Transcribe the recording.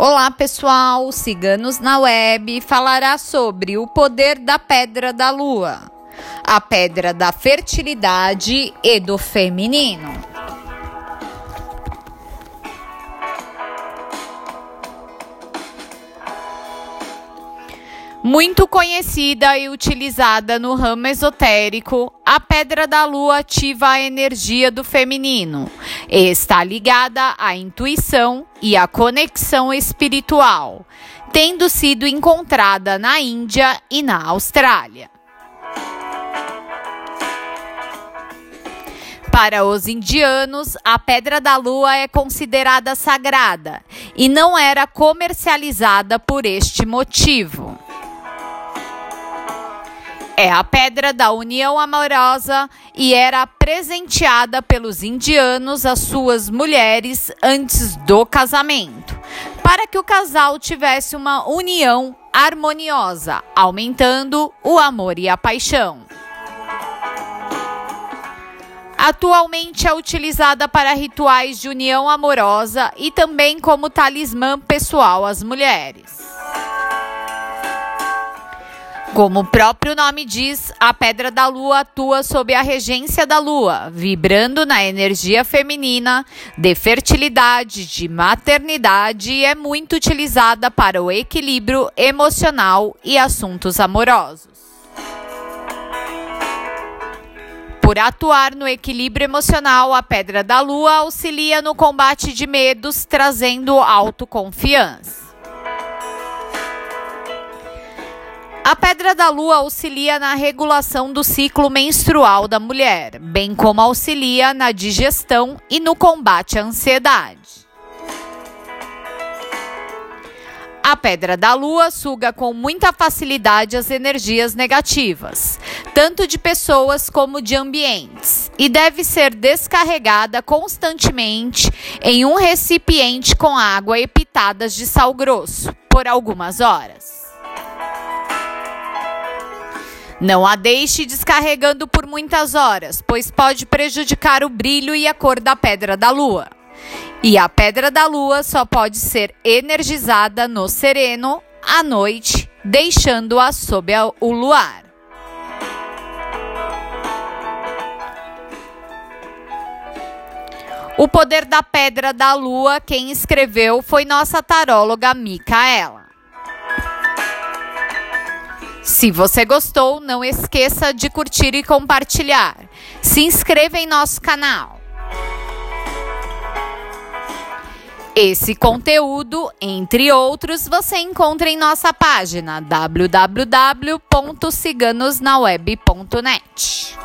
Olá, pessoal! Ciganos na Web falará sobre o poder da pedra da lua, a pedra da fertilidade e do feminino. Muito conhecida e utilizada no ramo esotérico, a pedra da lua ativa a energia do feminino e está ligada à intuição e à conexão espiritual, tendo sido encontrada na Índia e na Austrália. Para os indianos, a pedra da lua é considerada sagrada e não era comercializada por este motivo. É a pedra da união amorosa e era presenteada pelos indianos às suas mulheres antes do casamento, para que o casal tivesse uma união harmoniosa, aumentando o amor e a paixão. Atualmente é utilizada para rituais de união amorosa e também como talismã pessoal às mulheres. Como o próprio nome diz, a pedra da lua atua sob a regência da lua, vibrando na energia feminina, de fertilidade, de maternidade e é muito utilizada para o equilíbrio emocional e assuntos amorosos. Por atuar no equilíbrio emocional, a pedra da lua auxilia no combate de medos, trazendo autoconfiança. A pedra da lua auxilia na regulação do ciclo menstrual da mulher, bem como auxilia na digestão e no combate à ansiedade. A pedra da lua suga com muita facilidade as energias negativas, tanto de pessoas como de ambientes, e deve ser descarregada constantemente em um recipiente com água e pitadas de sal grosso por algumas horas. Não a deixe descarregando por muitas horas, pois pode prejudicar o brilho e a cor da pedra da lua. E a pedra da lua só pode ser energizada no sereno à noite, deixando-a sob o luar. O poder da pedra da lua, quem escreveu foi nossa taróloga Micaela. Se você gostou, não esqueça de curtir e compartilhar. Se inscreva em nosso canal. Esse conteúdo, entre outros, você encontra em nossa página www.ciganosnaweb.net.